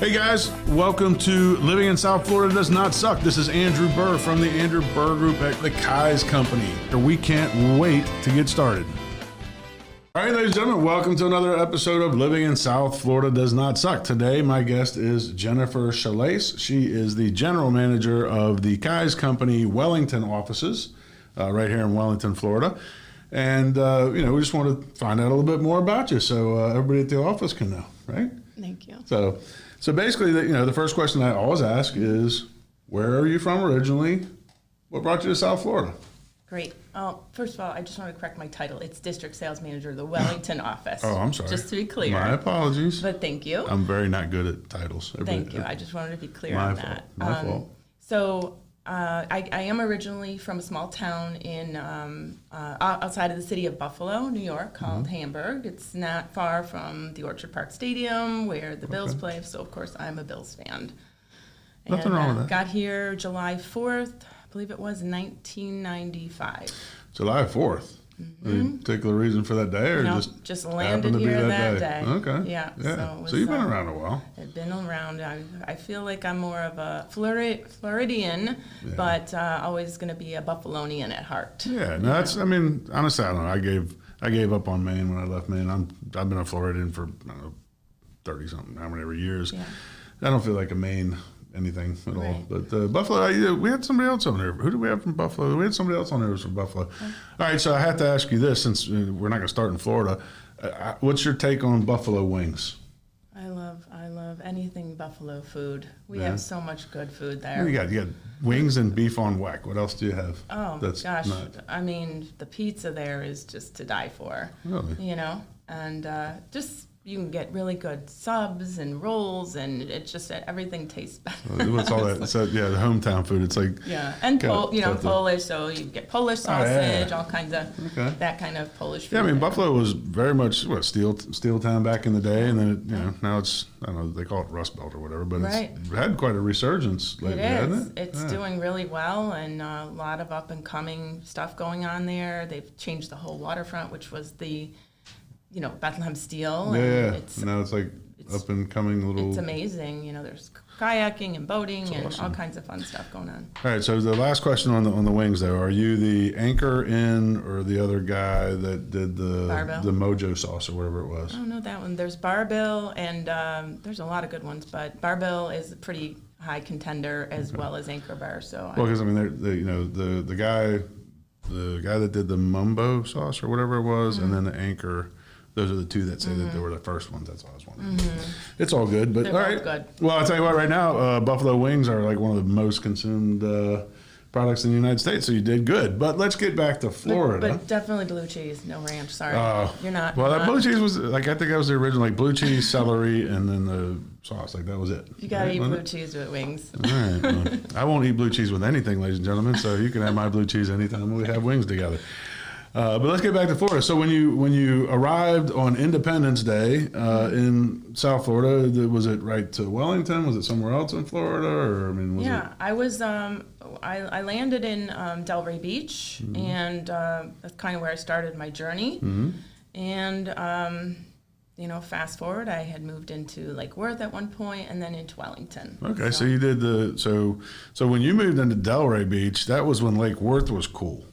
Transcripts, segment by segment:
Hey guys, welcome to Living in South Florida Does Not Suck. This is Andrew Burr from the Andrew Burr Group at the Keyes Company. We can't wait to get started. All right, ladies and gentlemen, welcome to another episode of Living in South Florida Does Not Suck. Today, my guest is Jennifer Schillace. She is the general manager of the Keyes Company Wellington offices uh, right here in Wellington, Florida. And, uh, you know, we just want to find out a little bit more about you so uh, everybody at the office can know, right? Thank you. So, so basically, the, you know, the first question I always ask is, where are you from originally? What brought you to South Florida? Great. Oh, first of all, I just want to correct my title. It's District Sales Manager of the Wellington office. Oh, I'm sorry. Just to be clear. My apologies. But thank you. I'm very not good at titles. thank you. I just wanted to be clear My on fault. that. My um, fault. So uh, I, I am originally from a small town in um, uh, outside of the city of Buffalo, New York, called Mm-hmm. Hamburg. It's not far from the Orchard Park Stadium where the Bills Okay. play. So of course I'm a Bills fan. Nothing and, wrong uh, with that. Got here July 4th, I believe it was 1995. July 4th. Any particular reason for that day, or just Mm-hmm. just landed to be here that day. Okay. Yeah, Yeah. so So, you've been uh, around a while. I've been around. I, I feel like I'm more of a Flori- Floridian, but uh, always going to be a Buffalonian at heart. Yeah. No, that's. I mean, honestly, I don't know. I gave I gave up on Maine when I left Maine. I'm I've been a Floridian for I don't know, thirty something, how many years. Yeah. I don't feel like a Maine anything at all, But uh, Buffalo, I, we had somebody else on there. Who did we have from Buffalo? We had somebody else on there who was from Buffalo. All right, so I have to ask you this since uh, we're not going to start in Florida. Uh, uh, what's your take on buffalo wings? I love, I love anything buffalo food. We Yeah. have so much good food do you there. got? You got wings and beef on weck. What else do you have? Oh That's gosh, not- I mean the pizza there is just to die for. Really? You know, and uh, just you can get really good subs and rolls, and it's just everything tastes better. What's all that? So, yeah, the hometown food. It's like Yeah, and Pol- you know Polish, so you get Polish Oh, yeah. sausage, all kinds of Okay. that kind of Polish food. yeah. I mean, there. Buffalo was very much what steel steel town back in the day, and then it, you know now it's I don't know they call it Rust Belt or whatever, but Right. it's had quite a resurgence It lately, is. hasn't it? It's Yeah. doing really well, and a lot of up and coming stuff going on there. They've changed the whole waterfront, which was the, you know, Bethlehem Steel. Yeah, and. It's now it's like it's- up and coming little. it's amazing. You know, there's kayaking and boating and awesome. all kinds of fun stuff going on. All right, so the last question on the on the wings though, are you the anchor in or the other guy that did the Bar-Bill. the Mojo sauce or whatever it was? I don't know that one. There's Bar-Bill, and um, there's a lot of good ones, but Bar-Bill is a pretty high contender as well as Anchor Bar. So Well, because I mean, they're, they, you know, the the guy, the guy that did the mumbo sauce or whatever it was, and then the anchor. Those are the two that say that they were the first ones. That's all I was wondering. It's all good, but They're all right. good. Well, I'll tell you what. Right now, uh, buffalo wings are like one of the most consumed uh, products in the United States. So you did good. But let's get back to Florida. but definitely blue cheese, no ranch. Sorry, Oh. you're not. well, that not- blue cheese was like I think that was the original, like blue cheese, celery, and then the sauce. Like that was it. You gotta Right, eat wasn't blue it? cheese with wings. All right. well, I won't eat blue cheese with anything, ladies and gentlemen. So you can have my blue cheese anytime we have wings together. Uh, but let's get back to Florida. So when you when you arrived on Independence Day uh, in South Florida, was it right to Wellington? Was it somewhere else in Florida, or I mean, was Yeah, I was. Um, I, I landed in um, Delray Beach, Mm-hmm. and uh, that's kind of where I started my journey. Mm-hmm. And um, you know, fast forward, I had moved into Lake Worth at one point, and then into Wellington. it okay? So you did the so so when you moved into Delray Beach, that was when Lake Worth was cool,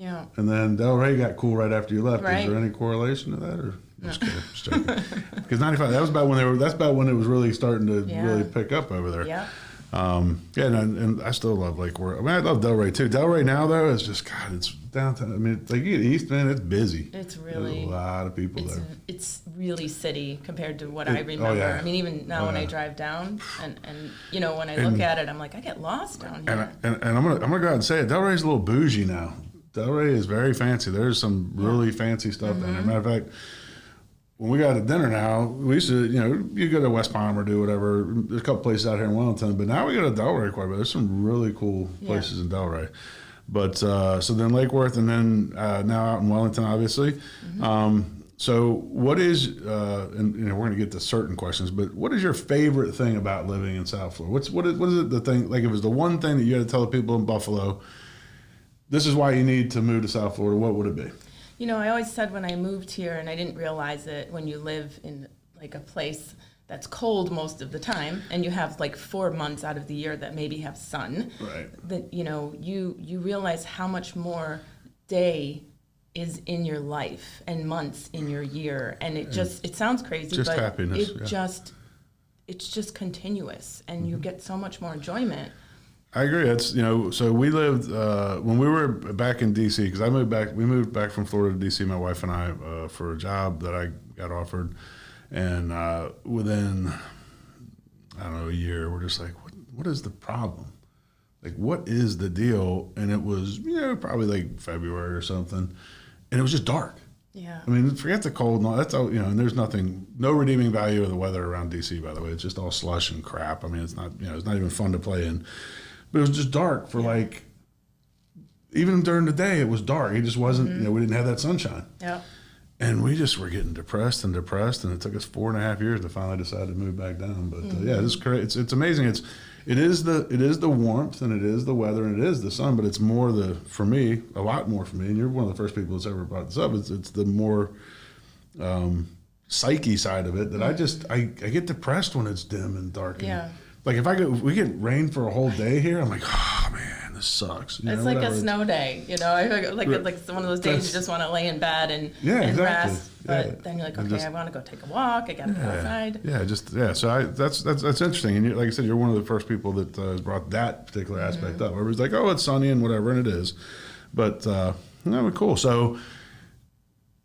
yeah. and then Delray got cool right after you left. Right. Is there any correlation to that, or? Just kidding, just joking. Because ninety five, that was about when they were. That's about when it was really starting to Yeah. really pick up over there. Yeah. Um, yeah, and, and I still love Lake Worth. I mean, I love Delray too. Delray now though is just God. It's downtown. I mean, like you get east, man, it's busy. It's There's really. a lot of people It's, there. it's really city compared to what It- I oh, remember. yeah. I mean, even now Oh, when I drive down, and, and you know when I And- look at it, I'm like, I get lost down here. And, I- I'm gonna I'm gonna go out and say it. Delray's a little bougie now. Delray is very fancy. There's some really fancy stuff down Mm-hmm. there. Matter of fact, when we got to dinner now, we used to, you know, you go to West Palm or do whatever. There's a couple places out here in Wellington, but now we go to Delray quite a bit. There's some really cool Yeah. places in Delray. But uh, so then Lake Worth, and then uh, now out in Wellington, obviously. Mm-hmm. Um, so what is, uh, and you know, we're going to get to certain questions, but what is your favorite thing about living in South Florida? What's what is, what is it the thing? Like, if it was the one thing that you had to tell the people in Buffalo, this is why you need to move to South Florida. What would it be? You know, I always said when I moved here, and I didn't realize it when you live in like a place that's cold most of the time, and you have like four months out of the year that maybe have sun. Right. That you know, you you realize how much more day is in your life and months in your year, and it just it sounds crazy, Just but happiness, it yeah. just it's just continuous, and you mm-hmm. get so much more enjoyment. I agree. That's you know. So we lived uh, when we were back in DC because I moved back. We moved back from Florida to DC. My wife and I uh, for a job that I got offered, and uh, within I don't know a year, we're just like, what What is the problem? Like, what is the deal? And it was you know probably like February or something, and it was just dark. Yeah. I mean, forget the cold and all. That's all you know. And there's nothing, no redeeming value of the weather around DC. By the way, it's just all slush and crap. I mean, it's not, you know, it's not even fun to play in. But it was just dark for like, even during the day, it was dark. It just wasn't. You know, we didn't have that sunshine, Yeah. and we just were getting depressed and depressed. And it took us four and a half years to finally decide to move back down. But uh, yeah, it's crazy. It's it's amazing. It's it is the it is the warmth and it is the weather and it is the sun. But it's more the for me a lot more for me. And you're one of the first people that's ever brought this up. It's it's the more um, psyche side of it that I just I, I get depressed when it's dim and dark. And, Yeah. Like if I go if we get rain for a whole day here, I'm like, oh man, this sucks. You It's know, like whatever. a snow day, you know. I feel like like it's one of those days That's- you just want to lay in bed and, Yeah, and exactly. rest. But Yeah. then you're like, okay, just- I want to go take a walk. I got to go outside. Yeah, just yeah. So I that's that's that's interesting. And you, like I said, you're one of the first people that uh, has brought that particular aspect Mm-hmm. up. Everybody's like, oh, it's sunny and whatever, and it is. But uh, no, cool. So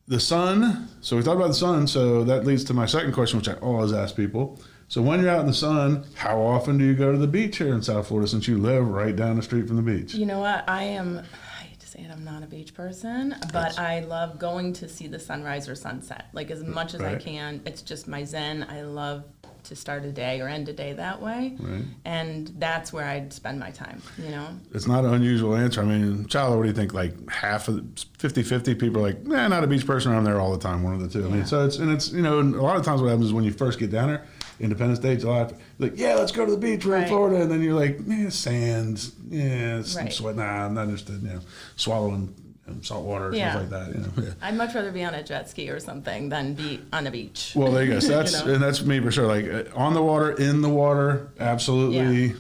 the sun. So we talked about the sun. So that leads to my second question, which I always ask people. So when you're out in the sun, how often do you go to the beach here in South Florida? Since you live right down the street from the beach. You know what? I am. I hate to say it. I'm not a beach person, but I love going to see the sunrise or sunset. Like as much as I can. It's just my zen. I love to start a day or end a day that way, Right. and that's where I'd spend my time. You know. It's not an unusual answer. I mean, Charlie, what do you think? Like half of 50 50 people are like, nah, not a beach person. I'm there all the time. One of the two. I mean, so it's, and it's, you know, and a lot of times what happens is when you first get down there, Independence Day, July, like, yeah, let's go to the beach. We're in Florida. And then you're like, yeah, sand. Yeah, Right. sweat. Nah, I'm not interested. You know, swallowing salt water Yeah. stuff like that. You know, yeah. I'd much rather be on a jet ski or something than be on a beach. Well, there you go. So You that's know? and that's me for sure. Like uh, on the water, in the water, absolutely.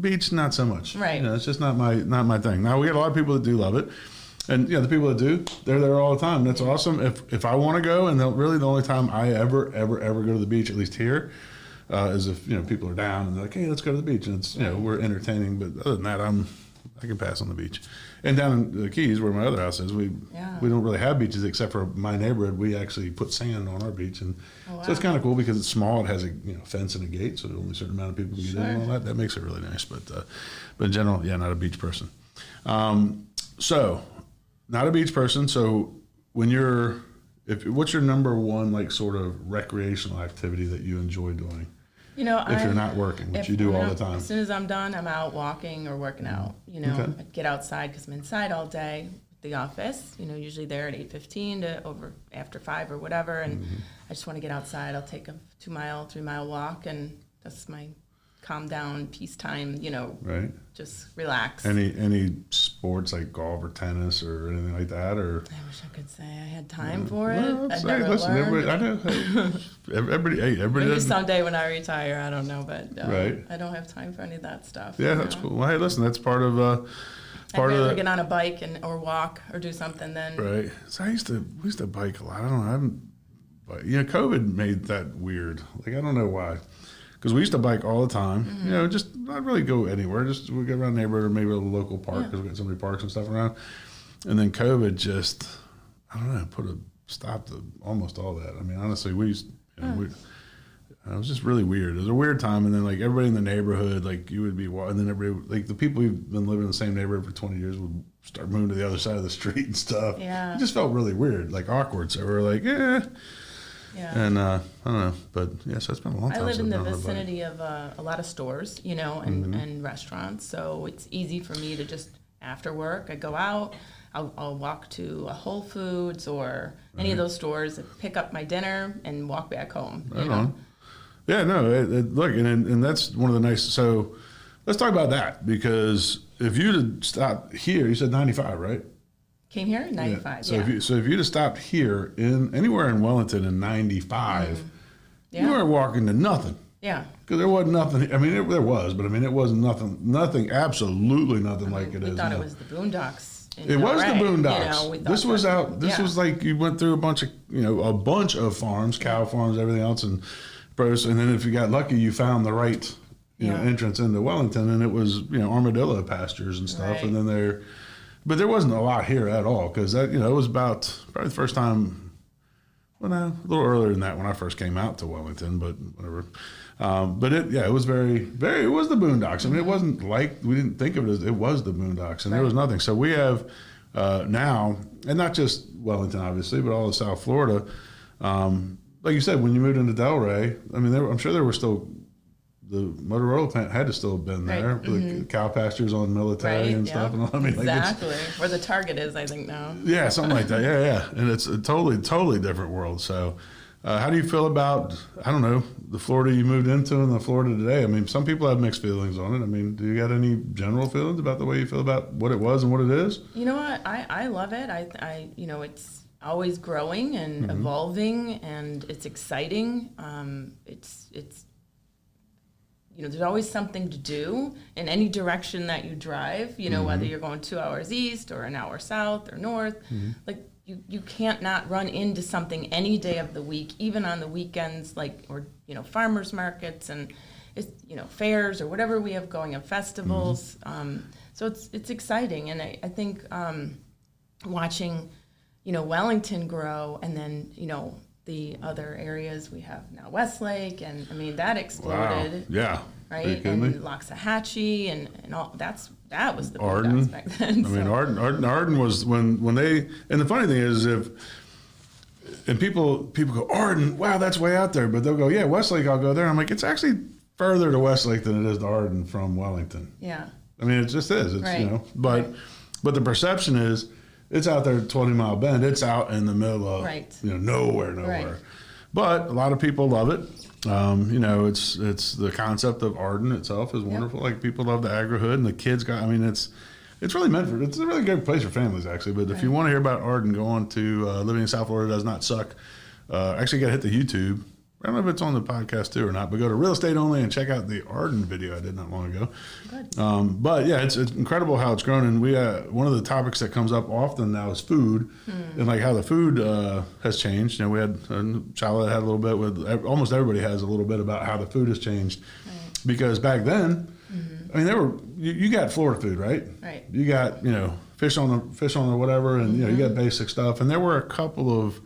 Beach, not so much. Right. You know, it's just not my not my thing. Now we got a lot of people that do love it, and yeah, the people that do, they're there all the time. That's awesome. If if I want to go, and really the only time I ever ever ever go to the beach, at least here, uh, is if you know people are down and they're like, hey, let's go to the beach, and it's you know we're entertaining. But other than that, I'm I can pass on the beach. And down in the Keys, where my other house is, we Yeah. we don't really have beaches except for my neighborhood. We actually put sand on our beach, and Oh, so it's kind of cool because it's small. It has a you know fence and a gate, so only a certain amount of people can get in and all that. That makes it really nice. But uh, but in general, yeah, not a beach person. Um, so not a beach person. So when you're if what's your number one like sort of recreational activity that you enjoy doing You know, if you're not working, which you do I'm all out- the time? As soon as I'm done, I'm out walking or working out. You know, Okay. I get outside because I'm inside all day. at The office, you know, usually there at eight fifteen to over after five or whatever, and Mm-hmm. I just want to get outside. I'll take a two mile, three mile walk, and that's my calm down, peacetime. You know, Right. just relax. Any any sports like golf or tennis or anything like that, or I wish I could say I had time for it. Well, I've say, never listen, learned. everybody, I know. everybody, hey, everybody Maybe someday when I retire, I don't know, but um, Right. I don't have time for any of that stuff. Yeah, that's know? cool. Well, hey, listen, that's part of uh, I'd part of rather the get on a bike and or walk or do something than right. So I used to we used to bike a lot. I don't know. I haven't, but you know, COVID made that weird. Like I don't know why. Because we used to bike all the time, Mm-hmm. you know, just not really go anywhere. Just we go around the neighborhood or maybe a local park Yeah. because we got so many parks and stuff around. And then COVID just, I don't know, put a stop to almost all that. I mean, honestly, we used, you know, we, it was just really weird. It was a weird time, and then like everybody in the neighborhood, like you would be, and then everybody, like the people who've been living in the same neighborhood for twenty years, would start moving to the other side of the street and stuff. Yeah. it just felt really weird, like awkward. So we were like, yeah, yeah. and uh, I don't know, but yes, it's been a long time. I live in the been on a bike. vicinity of uh, a lot of stores, you know, and, Mm-hmm. and restaurants. So it's easy for me to just after work, I go out. I'll, I'll walk to a Whole Foods or any of those stores, pick up my dinner, and walk back home. You Right know? on. Yeah, no, it, it, look, and and that's one of the nice. So let's talk about that because if you'd have stopped here, you said ninety five, right? Came here in '95. Yeah. So Yeah. if you so if you'd have stopped here in anywhere in Wellington in '95, mm-hmm. Yeah. You weren't walking to nothing Yeah. because there wasn't nothing. I mean, it, there was, but I mean, it wasn't nothing. Nothing. Absolutely nothing like it we is thought now. it was the Boondocks. It was the Boondocks. You know, this was that- out. This yeah. was like you went through a bunch of you know a bunch of farms, cow farms, everything else, and pros. And then if you got lucky, you found the right you know entrance into Wellington, and it was you know armadillo pastures and stuff. Right. And then there, but there wasn't a lot here at all because that you know it was about probably the first time. Well, no, a little earlier than that when I first came out to Wellington, but whatever. Um, but it, yeah, it was very, very. It was the Boondocks. I mean, it wasn't like we didn't think of it as it was the Boondocks, and there was nothing. So we have uh, now, and not just Wellington, obviously, but all of South Florida. Um, like you said, when you moved into Delray, I mean, there, I'm sure there were still the Motorola plant had to still have been Right. there. The cow pastures on military Right, and yeah. stuff. And all. I mean, like it's, exactly. Where the target is, I think now. yeah, something like that. Yeah, yeah. And it's a totally, totally different world. So, uh, how do you feel about, I don't know, the Florida you moved into and the Florida today? I mean, some people have mixed feelings on it. I mean, do you got any general feelings about the way you feel about what it was and what it is? You know what? I, I love it. I, I you know it's always growing and Mm-hmm. evolving, and it's exciting. Um, it's it's you know there's always something to do in any direction that you drive. You know whether Mm-hmm. you're going two hours east or an hour south or north, Mm-hmm. like. You, you can't not run into something any day of the week, even on the weekends, like or you know farmers markets and it's you know fairs or whatever we have going and festivals. Um, so it's it's exciting, and I, I think um, watching, you know, Wellington grow, and then you know the other areas we have now Westlake, and I mean that exploded, Yeah. Are you right? And me? Loxahatchee, and and all that's that was the Arden. Back then. I mean, Arden, Arden, Arden was when when they and the funny thing is if and people people go Arden, wow, that's way out there, but they'll go, yeah, Westlake, I'll go there. I'm like, it's actually further to Westlake than it is to Arden from Wellington. yeah, I mean, it just is. It's Right. you know, but Right. but the perception is it's out there at Twenty Mile Bend. It's out in the middle of Right. you know nowhere, nowhere. Right. But a lot of people love it. Um, you know, it's it's the concept of Arden itself is wonderful. Like people love the agri hood and the kids got. I mean, it's it's really meant for. It's a really good place for families actually. But if you want to hear about Arden, go on to uh, Living in South Florida Does Not Suck. Uh, actually, got to hit the YouTube. I don't know if it's on the podcast too or not, but go to real estate only and check out the Arden video I did not long ago. Um, but yeah, it's, it's incredible how it's grown. And we uh, one of the topics that comes up often now is food, and like how the food uh, has changed. You know, we had uh, had a little bit with almost everybody has a little bit about how the food has changed because back then, I mean, there were you, you got Florida food, right? Right. You got you know fish on the fish on the whatever, and you know you got basic stuff. And there were a couple of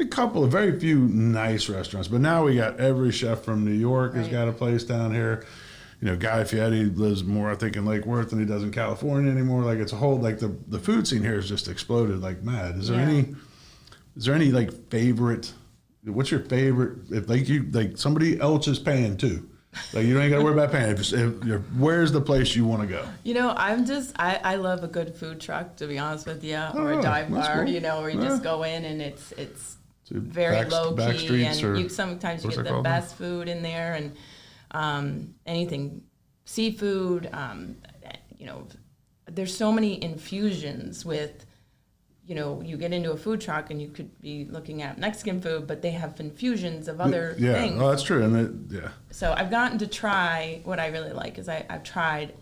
a couple of very few nice restaurants, but now we got every chef from New York has got a place down here. You know, Guy Fieri lives more, I think, in Lake Worth than he does in California anymore. Like it's a whole like the the food scene here has just exploded like mad. Is there Yeah. any? Is there any like favorite? What's your favorite? If like you like somebody else is paying too, like you don't even got to worry about paying. If, if, you're- where's the place you want to go? You know, I'm just I, I love a good food truck to be honest with you, or Oh, a dive bar. cool. You know, where you Yeah. just go in and it's it's So very back- low back key, streets or and you sometimes you get the best food in there, and um, anything seafood. Um, you know, there's so many infusions with. You know, you get into a food truck and you could be looking at Mexican food, but they have infusions of other yeah, things. oh, that's true. And yeah, So I've gotten to try what I really like is I, I've tried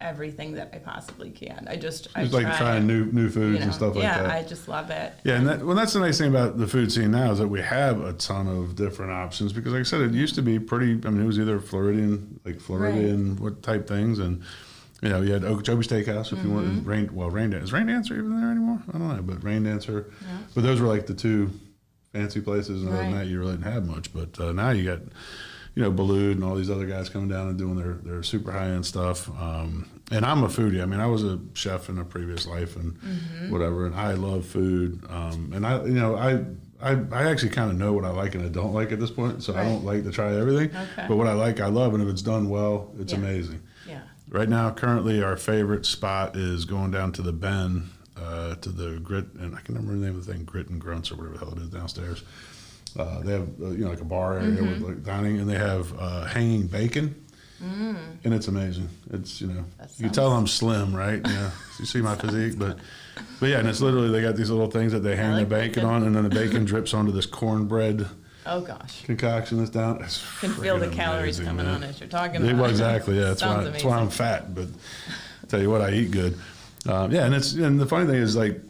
everything that I possibly can. I just I it's like try, trying new new foods you know, and stuff like yeah, that. Yeah, I just love it. Yeah, and that, well, that's the nice thing about the food scene now is that we have a ton of different options because, like I said, it used to be pretty. I mean, it was either Floridian, like Floridian, what type things, and you know, you had Okeechobee Steakhouse if you Mm-hmm. wanted rain. Well, Rain Dance is Rain Dancer even there anymore? I don't know, but Rain Dancer. But those were like the two fancy places, and other than that, you really didn't have much. But uh, now you got. You know, Balud and all these other guys coming down and doing their, their super high end stuff. Um, and I'm a foodie. I mean, I was a chef in a previous life and Mm-hmm. whatever, and I love food. Um, and I, you know, I, I, I actually kind of know what I like and I don't like at this point. So I don't like to try everything. Okay. But what I like, I love, and if it's done well, it's Yeah. amazing. Yeah. Right now, currently, our favorite spot is going down to the Bend, uh, to the Grit, and I can remember the name of the thing, Grit and Grunts or whatever the hell it is downstairs. Uh, they have uh, you know like a bar area Mm-hmm. with like dining, and they have uh, hanging bacon, and it's amazing. It's you know Mm. You can tell I'm slim, right? Yeah, you see my physique, but but yeah, and it's literally they got these little things that they hang like the bacon bacon. on, and then the bacon drips onto this cornbread Oh gosh, concoction that's down. It's can feel the calories amazing, coming man. on as you're talking about. it. exactly. Yeah, that's why, that's why I'm fat. But I tell you what, I eat good. Um, yeah, and it's and the funny thing is like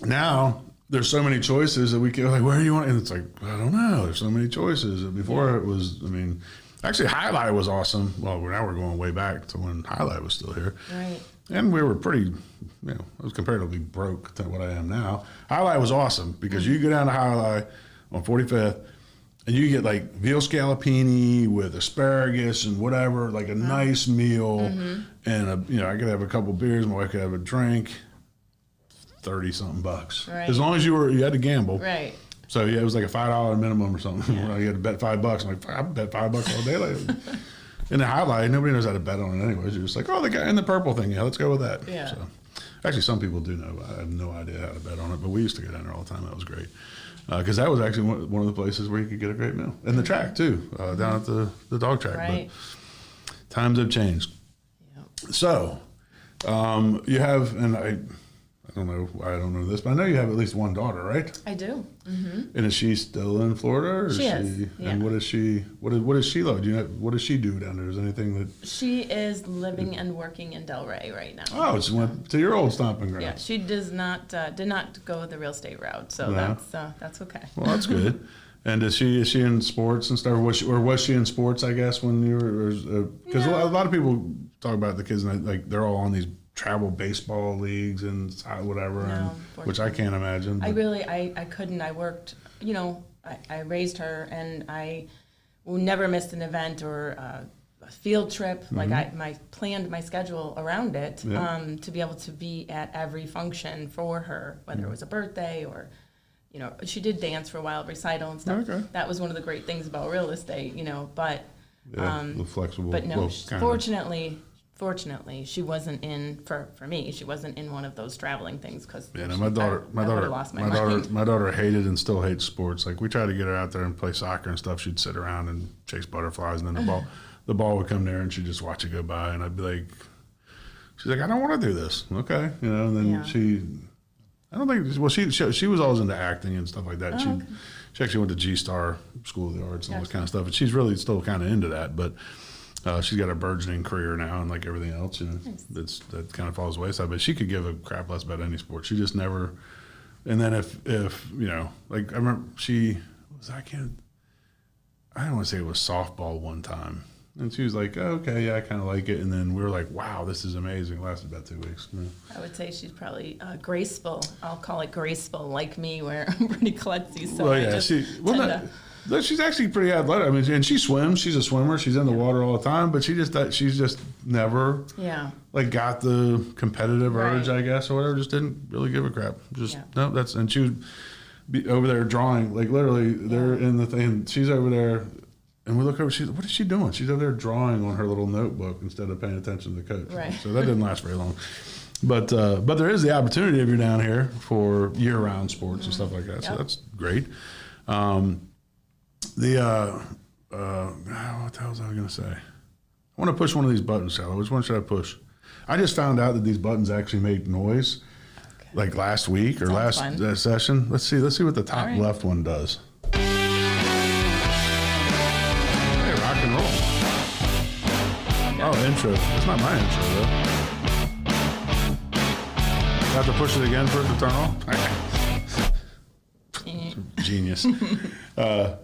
now there's so many choices that we can like where do you want and it's like I don't know. There's so many choices. Before it was, I mean, actually Jai Alai was awesome. Well, now we're going way back to when Jai Alai was still here. Right. And we were pretty, you know, I was comparatively broke to what I am now. Jai Alai was awesome because you go down to Jai Alai on 45th and you get like veal scallopini with asparagus and whatever, like a nice meal. Mm-hmm. And, a, you know, I could have a couple beers, my wife could have a drink, 30 something bucks. Right. As long as you were, you had to gamble. Right. So yeah, it was like a five dollar minimum or something. you had to bet five bucks. I'm like, I bet five bucks all day. Like, in the jai alai, nobody knows how to bet on it anyways. You're just like, oh, the guy in the purple thing. Yeah, let's go with that. Yeah. So, actually, some people do know. I have no idea how to bet on it, but we used to go down there all the time. That was great because that was actually one, of the places where you could get a great meal, and the track too, uh, down at the the dog track. Right. But times have changed. Yeah. So, um, you have, and I don't know, I don't know this, but I know you have at least one daughter, right? I do. And is she still in Florida? Or She is, yeah. And what is she? What is what does she love? Do you know what does she do down there? Is there anything that? She is living and working in Delray right now. Oh, she went to your old stomping ground. Yeah, she does not uh, did not go the real estate route, so No. that's uh, that's okay. Well, that's good. and is she is she in sports and stuff? Or was she, or was she in sports? I guess when you were because a, lot, a lot of people talk about the kids and like they're all on these travel baseball leagues and whatever, No, and, which I can't imagine. I really I, I couldn't. I worked, you know, I, I raised her and I never missed an event or uh, a field trip. Like I my planned my schedule around it Mm-hmm. Yeah. um, to be able to be at every function for her, whether Mm-hmm. it was a birthday or. You know, she did dance for a while, recital and stuff. Okay. That was one of the great things about real estate, you know. But yeah, um, the flexible. But no, well, fortunately, fortunately, she wasn't in for for me. She wasn't in one of those traveling things because Yeah, no, my daughter, my daughter, lost my, my, daughter, my daughter hated and still hates sports. Like we tried to get her out there and play soccer and stuff. She'd sit around and chase butterflies, and then the ball, the ball would come there, and she'd just watch it go by, and I'd be like, she's like, I don't want to do this. Okay, you know, and then Yeah. she, I don't think, well, she, she she was always into acting and stuff like that. Oh, she Oh, okay. she actually went to G Star School of the Arts and all this kind of stuff, and she's really still kind of into that, but. Uh, she's got a burgeoning career now, and like everything else, you know, that's that kind of falls wayside. But she could give a crap less about any sport. She just never. And then if if you know, like I remember she was I can't. I don't want to say it was softball one time, and she was like, oh, "Okay, yeah, I kind of like it." And then we were like, "Wow, this is amazing." It lasted about two weeks. you know. I would say she's probably uh, graceful. I'll call it graceful, like me, where I'm pretty klutzy. So well, I yeah, just she well, tend no, to- she's actually pretty athletic. I mean, and she swims. She's a swimmer. She's in the water all the time. But she just that she's just never yeah, like got the competitive urge, Right. I guess, or whatever. Just didn't really give a crap. Just Yeah. no, that's and she would be over there drawing, like literally, they're in the thing. She's over there, and we look over. She's what is she doing? She's over there drawing on her little notebook instead of paying attention to the coach. Right. So that didn't last very long. But uh, but there is the opportunity if you're down here for year round sports and stuff like that. So that's great. Um, the uh, uh, what the hell was I going to say? I want to push one of these buttons, Sally. Which one should I push? I just found out that these buttons actually make noise, like last week or Sounds last fun. session. Let's see. Let's see what the top right. left one does. Hey, rock and roll. Oh, intro. It's not my intro though. I have to push it again for it to turn off. Eh, Genius. uh,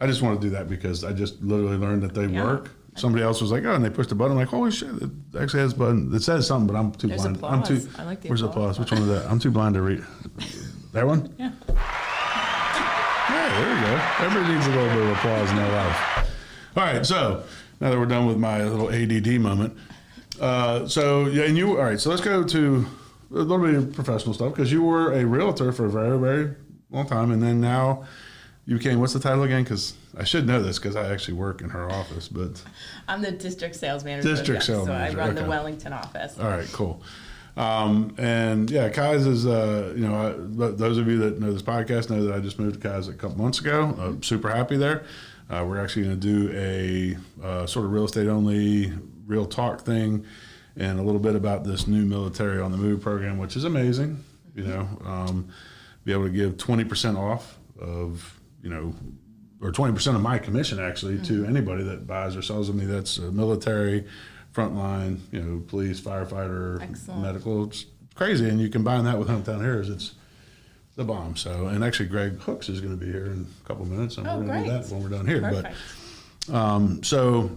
I just want to do that because I just literally learned that they Yeah. work. Somebody else was like, "Oh," and they pushed the button. I'm like, "Holy shit!" It actually has a button. It says something, but I'm too There's blind. I'm too. applause. I like the where's the applause. applause? Which one is that? I'm too blind to read. That one? yeah. Yeah, there you go. Everybody needs a little bit of applause in their life. All right, so now that we're done with my little ADD moment, uh, so yeah, and you all right? So let's go to a little bit of professional stuff because you were a realtor for a very, very long time, and then now became what's the title again? Because I should know this because I actually work in her office, but I'm the district sales manager. District sales so manager, I run okay. the Wellington office. All right, cool. Um, and yeah, Keyes is, uh, you know, I, those of you that know this podcast know that I just moved to Keyes a couple months ago. Uh, super happy there. Uh, we're actually going to do a uh, sort of real estate only, real talk thing, and a little bit about this new military on the move program, which is amazing. You know, um, be able to give 20% off of you know, or 20% of my commission actually to Mm-hmm. anybody that buys or sells with me. That's uh, military, frontline, you know, police, firefighter, Excellent. medical. It's crazy. And you combine that with Hometown Heroes, it's the bomb. So, and actually, Greg Hooks is going to be here in a couple minutes, and Oh, we're going to do that when we're done here. Perfect. But um, so,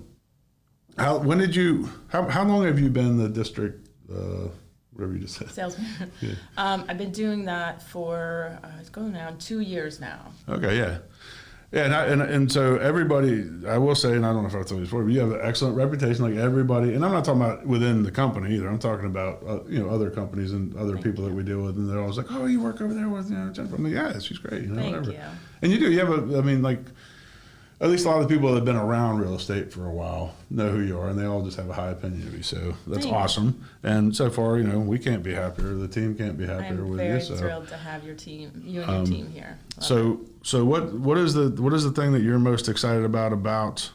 how when did you? How, how long have you been the district? Uh, whatever you just said. Salesman. Um, I've been doing that for, uh, it's going on two years now. Okay, yeah. Yeah, and, I, and and so everybody, I will say, and I don't know if I've told you before, but you have an excellent reputation, like everybody. And I'm not talking about within the company either. I'm talking about uh, you know other companies and other people that we deal with, and they're always like, "Oh, you work over there with you know Jennifer." I'm like, "Yeah, she's great." You know, Thank whatever. you. And you do. You have a. I mean, like at least a lot of the people that have been around real estate for a while know who you are, and they all just have a high opinion of you. So that's Thank you. awesome. And so far, you know, we can't be happier. The team can't be happier I'm with very you. So. thrilled to have your team, you and your team here. Love it. So, so what what is the what is the thing that you're most excited about about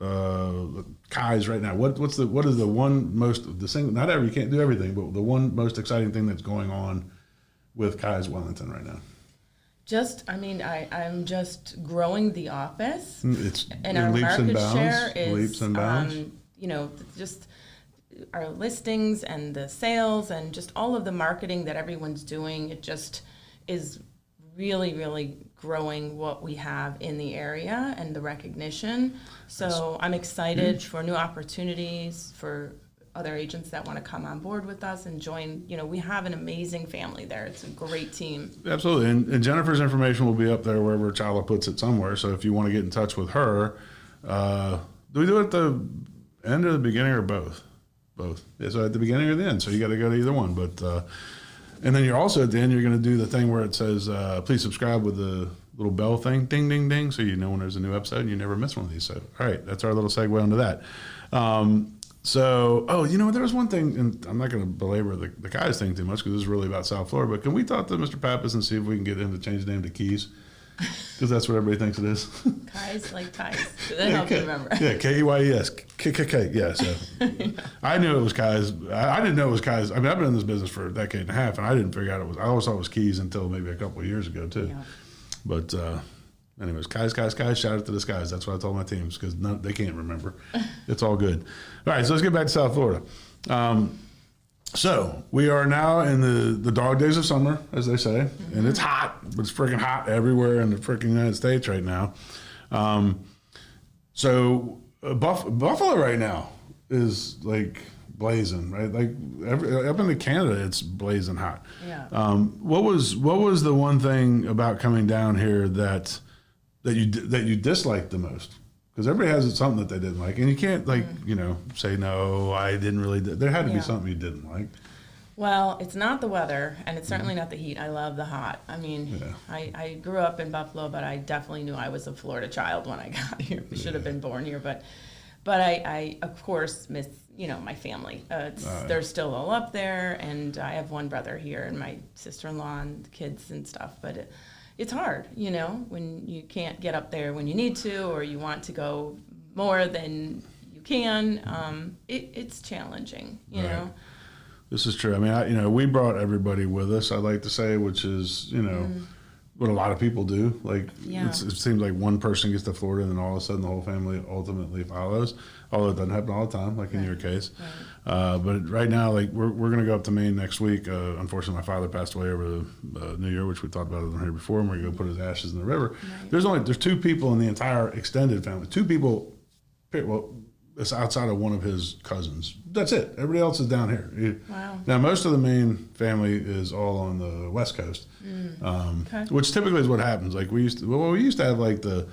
uh, Keyes right now? What what's the what is the one most the single not every you can't do everything, but the one most exciting thing that's going on with Keyes Wellington right now? Just, I mean, I, I'm just growing the office. It's and our leaps market and bounds. share is leaps and bounds. Um, you know just our listings and the sales and just all of the marketing that everyone's doing it just is really really growing what we have in the area and the recognition so i'm excited for new opportunities for other agents that want to come on board with us and join you know we have an amazing family there it's a great team Absolutely, and, and Jennifer's information will be up there wherever Chala puts it somewhere. So if you want to get in touch with her, uh, do we do it at the end or the beginning or both? Both. Yeah, so at the beginning or the end. So you got to go to either one. But uh, and then you're also at the end. You're going to do the thing where it says, uh, "Please subscribe" with the little bell thing, ding, ding, ding, so you know when there's a new episode and you never miss one of these. So all right, that's our little segue into that. Um, so, oh, you know, there was one thing, and I'm not going to belabor the, the guys thing too much because this is really about South Florida. But can we talk to Mr. Pappas and see if we can get him to change his name to Keys? Because that's what everybody thinks it is. ties like ties that helps you remember yeah, K E Y E S, K K K. Yeah, so I knew it was Kai's. I, I didn't know it was Kai's. I mean, I've been in this business for a decade and a half, and I didn't figure out it was. I always thought it was Keys until maybe a couple of years ago too. Yeah. But uh, anyways, Kai's, Kai's, Kai's. Shout out to the skies. That's what I told my teams because they can't remember. it's all good. All right, so let's get back to South Florida. Um, so we are now in the, the dog days of summer, as they say, and it's hot. But it's freaking hot everywhere in the freaking United States right now. Um, so uh, Buff- Buffalo right now is like blazing, right? Like every, up into Canada, it's blazing hot. Yeah. Um, what was what was the one thing about coming down here that that you that you disliked the most? Because everybody has something that they didn't like, and you can't like you know say no, I didn't really. di-" There had to be something you didn't like. Well, it's not the weather, and it's certainly not the heat. I love the hot. I mean, Yeah. I, I grew up in Buffalo, but I definitely knew I was a Florida child when I got here. I should have been born here, but but I, I of course miss you know my family. Uh, it's, they're still all up there, and I have one brother here, and my sister-in-law and the kids and stuff. But it, it's hard, you know, when you can't get up there when you need to, or you want to go more than you can. Um, it, it's challenging, you Right. know. This is true. I mean, I, you know, we brought everybody with us. I'd like to say, which is you know. What a lot of people do, like Yeah. it's, it seems like one person gets to Florida, and then all of a sudden the whole family ultimately follows. Although it doesn't happen all the time, like in your case. Uh, but right now, like we're, we're going to go up to Maine next week. Uh, unfortunately, my father passed away over the uh, New Year, which we talked about on here before, and we're going to go put his ashes in the river. There's only there's two people in the entire extended family. Two people, well, it's outside of one of his cousins. That's it. Everybody else is down here. Wow. Now, most of the Maine family is all on the west coast, um, Okay. which typically is what happens. Like we used to, well, we used to have like the,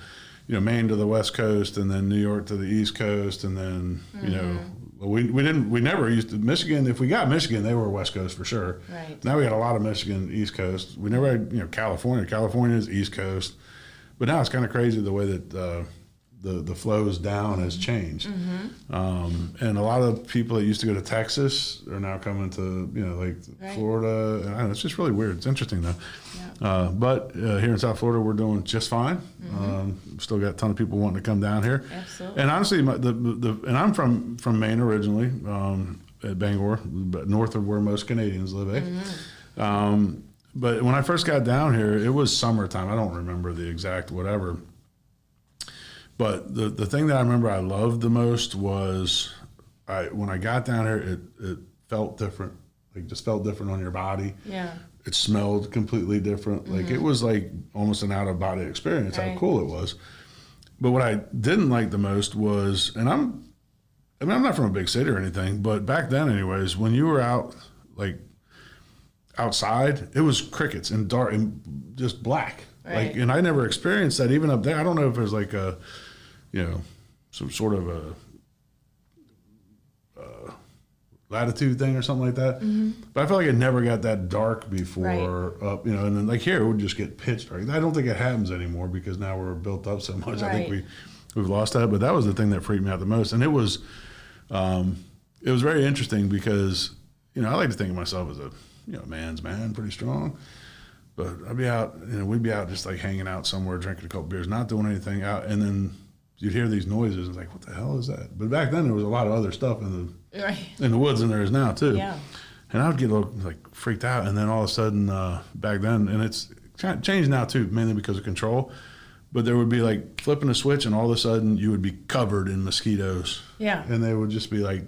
you know, Maine to the west coast, and then New York to the east coast, and then you know, well, we we didn't we never used to Michigan. If we got Michigan, they were west coast for sure. Right. Now we got a lot of Michigan east coast. We never had you know California. California is east coast, but now it's kind of crazy the way that. Uh, the, the flows down has changed, um, and a lot of people that used to go to Texas are now coming to you know like Right. Florida. And know, it's just really weird. It's interesting though. Yeah. Uh, but uh, here in South Florida, we're doing just fine. Um, still got a ton of people wanting to come down here. Absolutely. And honestly, my, the, the and I'm from from Maine originally, um, at Bangor, but north of where most Canadians live. Eh? Um, but when I first got down here, it was summertime. I don't remember the exact whatever. But the the thing that I remember I loved the most was I when I got down here, it it felt different. Like just felt different on your body. Yeah. It smelled completely different. Like mm-hmm. it was like almost an out of body experience. How cool it was. But what I didn't like the most was, and I'm, I mean, I'm not from a big city or anything, but back then, anyways, when you were out, like outside, it was crickets and dark and just black. Like, and I never experienced that even up there. I don't know if there's like a, you know, some sort of a uh, latitude thing or something like that. But I feel like it never got that dark before up, you know, and then like here it would just get pitch dark. I don't think it happens anymore because now we're built up so much. I think we we've lost that. But that was the thing that freaked me out the most, and it was um, it was very interesting because you know I like to think of myself as a you know man's man, pretty strong. But I'd be out, you know, we'd be out just like hanging out somewhere, drinking a couple beers, not doing anything out, and then you'd hear these noises, and like, what the hell is that? But back then there was a lot of other stuff in Right. the in the woods than there is now too. Yeah. And I would get a little like freaked out, and then all of a sudden, uh, back then, and it's changed now too, mainly because of control. But there would be like flipping a switch, and all of a sudden you would be covered in mosquitoes, Yeah. and they would just be like,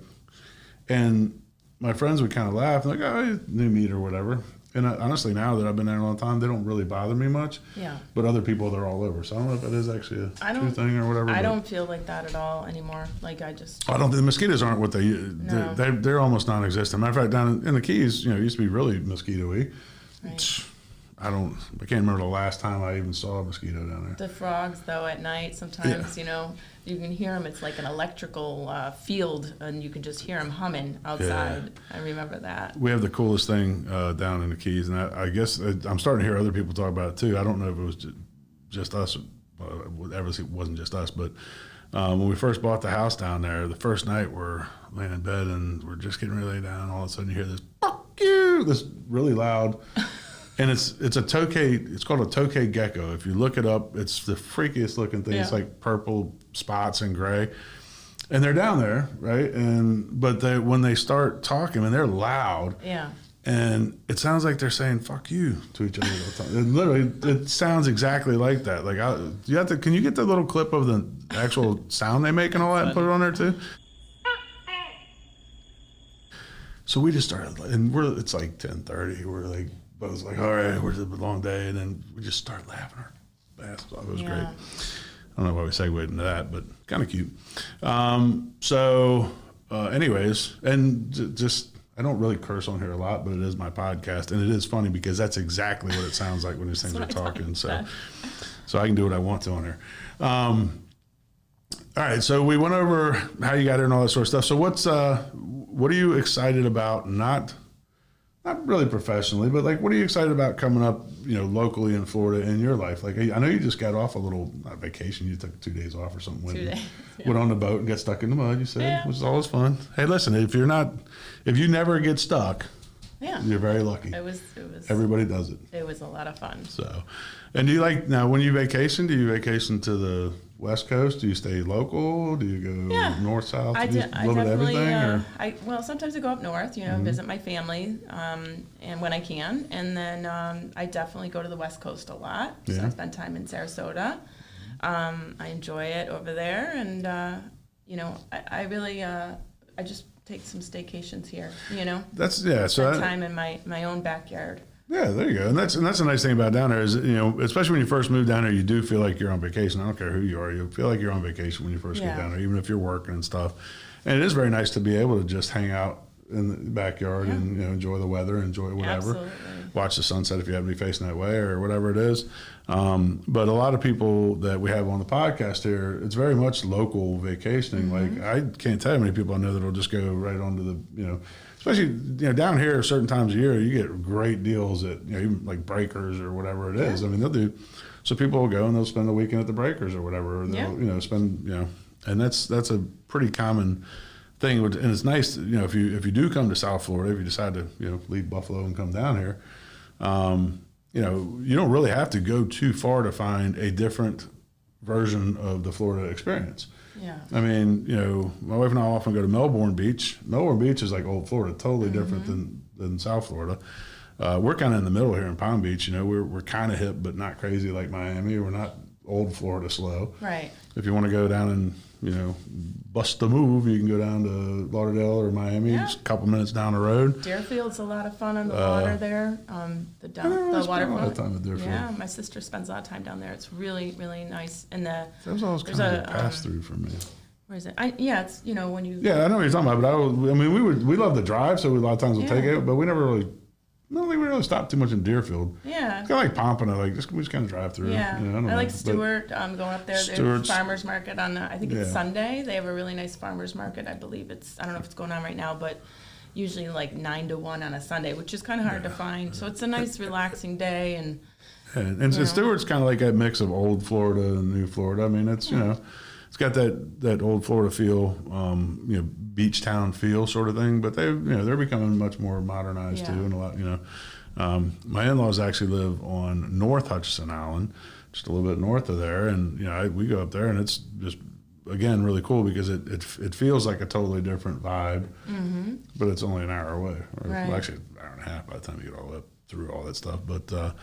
and my friends would kind of laugh, like, "Oh, new meat or whatever." And I, honestly, now that I've been there a long time, they don't really bother me much. Yeah. But other people, they're all over. So I don't know if it is actually a I true thing or whatever. I don't feel like that at all anymore. Like I just. I don't think the mosquitoes aren't what they No. they're, they're almost non-existent. Matter of fact, down in, in the Keys, you know, it used to be really mosquito-y. Right. I don't, I can't remember the last time I even saw a mosquito down there. The frogs, though, at night, sometimes, you know, you can hear them. It's like an electrical uh, field, and you can just hear them humming outside. I remember that. We have the coolest thing uh, down in the Keys, and I, I guess uh, I'm starting to hear other people talk about it too. I don't know if it was ju- just us, uh, obviously it wasn't just us, but um, when we first bought the house down there, the first night we're laying in bed and we're just getting lay down, all of a sudden you hear this "fuck you," this really loud. And it's it's a tokay. It's called a tokay gecko. If you look it up, it's the freakiest looking thing. It's like purple spots and gray, and they're down there, right? And but they when they start talking, and they're loud, Yeah. and it sounds like they're saying "fuck you" to each other all the time. It literally, it sounds exactly like that. Like, I, you have to. Can you get the little clip of the actual sound they make and all that, and put it on there too? So we just started, and we're it's like ten thirty. We're like both like, all right, we're a long day, and then we just start laughing our ass off. It was great. I don't know why we segued into that, but kind of cute. Um, so, uh, anyways, and j- just I don't really curse on here a lot, but it is my podcast, and it is funny because that's exactly what it sounds like when these things are what I thought talking. So, so I can do what I want to on here. Um, all right, so we went over how you got here and all that sort of stuff. So, what's uh, what are you excited about? Not not really professionally, but like, what are you excited about coming up, you know, locally in Florida in your life? Like, I know you just got off a little not vacation. You took two days off or something. Went, Two days, went on the boat and got stuck in the mud. You said, Yeah. which is always fun. Hey, listen, if you're not, if you never get stuck, Yeah. you're very lucky. It was. It was. Everybody does it. It was a lot of fun. So, and do you like now when you vacation? Do you vacation to the West Coast? Do you stay local? Do you go Yeah. north, south? I, de- a I little bit of definitely, everything? uh, or? Mm-hmm. I well, sometimes I go up north, you know, visit my family, um, and when I can, and then um, I definitely go to the West Coast a lot. So Yeah. I spend time in Sarasota. Um, I enjoy it over there, and uh, you know, I, I really, uh, I just take some staycations here, you know, That's yeah. So spend that, time in my my own backyard. Yeah, there you go. And that's and that's the nice thing about down there is you know, especially when you first move down there, you do feel like you're on vacation. I don't care who you are, you feel like you're on vacation when you first Yeah. get down there, even if you're working and stuff. And it is very nice to be able to just hang out in the backyard and you know enjoy the weather, enjoy whatever, Absolutely. watch the sunset if you happen to be facing that way or whatever it is. Um, but a lot of people that we have on the podcast here, it's very much local vacationing. Mm-hmm. Like I can't tell you how many people I know that'll just go right onto the you know especially you know down here certain times of year you get great deals at you know even like breakers or whatever it is. I mean they'll do so people will go and they'll spend the weekend at the breakers or whatever or they'll Yeah. you know spend you know and that's that's a pretty common thing and it's nice you know if you if you do come to south florida if you decide to you know leave buffalo and come down here um, you know you don't really have to go too far to find a different version of the florida experience Yeah. I mean, you know, my wife and I often go to Melbourne Beach. Melbourne Beach is like old Florida, totally different than, than South Florida. uh, we're kind of in the middle here in Palm Beach. You know, we're we're kind of hip, but not crazy like Miami. We're not old Florida slow. Right. If you want to go down and you know bust a move, you can go down to Lauderdale or Miami. Yeah. Just a couple minutes down the road. Deerfield's a lot of fun on the water there. Um, the down, Uh, I really the spend a lot of time at Deerfield. Yeah, my sister spends a lot of time down there. It's really, really nice. And the That was always kind of a, pass um, through for me. where is it? I, yeah, it's you know when you Yeah, I know what you're talking about, but I, was, I mean, we would we love the drive, so we, a lot of times we'll take it, but we never really, I don't think we really stopped too much in Deerfield. yeah It's kind of like Pompano, like just we just kind of drive through. Yeah, don't I, know, like Stuart. Um, going up there. There's Stuart's- farmers market on. Uh, I think it's Yeah. Sunday. They have a really nice farmers market. I believe it's. I don't know if it's going on right now, but usually like nine to one on a Sunday, which is kind of hard to find. So it's a nice, relaxing day, and And, and so Stuart's kind of like a mix of old Florida and new Florida. I mean, it's you know, it's got that that old Florida feel, um, you know, beach town feel sort of thing. But they, you know, they're becoming much more modernized Yeah. too, and a lot, you know. Um, my in-laws actually live on North Hutchinson Island, just a little bit north of there, and you know, I, we go up there, and it's just again really cool because it it, it feels like a totally different vibe, but it's only an hour away, or Right. well, actually an hour and a half by the time you get all up through all that stuff. But uh,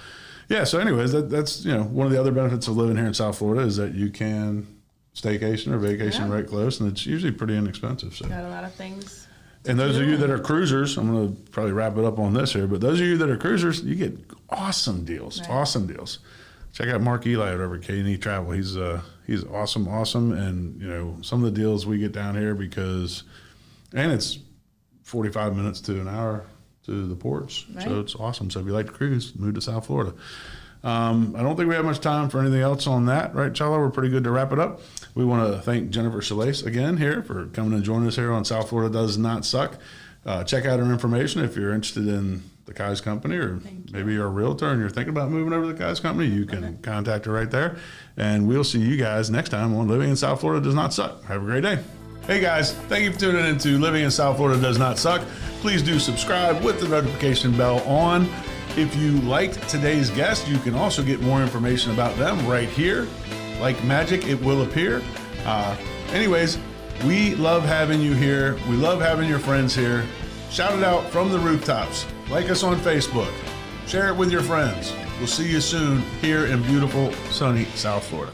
yeah, so anyways, that, that's you know one of the other benefits of living here in South Florida is that you can staycation or vacation Yeah. right close, and it's usually pretty inexpensive. So. got a lot of things. And those of you that are cruisers, I'm going to probably wrap it up on this here, but those of you that are cruisers, you get awesome deals, Right. awesome deals. Check out Mark Eli over at K&E Travel. He's uh he's awesome, awesome, and you know some of the deals we get down here because, and it's 45 minutes to an hour to the ports, Right. so it's awesome. So if you like to cruise, move to South Florida. Um, I don't think we have much time for anything else on that, right, Chalo? We're pretty good to wrap it up. We want to thank Jennifer Schillace again here for coming and joining us here on South Florida Does Not Suck. Uh, check out her information if you're interested in the Keyes company or you. maybe you're a realtor and you're thinking about moving over to the Keyes company, you can contact her right there. And we'll see you guys next time on Living in South Florida Does Not Suck. Have a great day. Hey guys, thank you for tuning in to Living in South Florida Does Not Suck. Please do subscribe with the notification bell on. If you liked today's guest, you can also get more information about them right here. Like magic, it will appear. Uh, anyways, we love having you here. We love having your friends here. Shout it out from the rooftops. Like us on Facebook. Share it with your friends. We'll see you soon here in beautiful, sunny South Florida.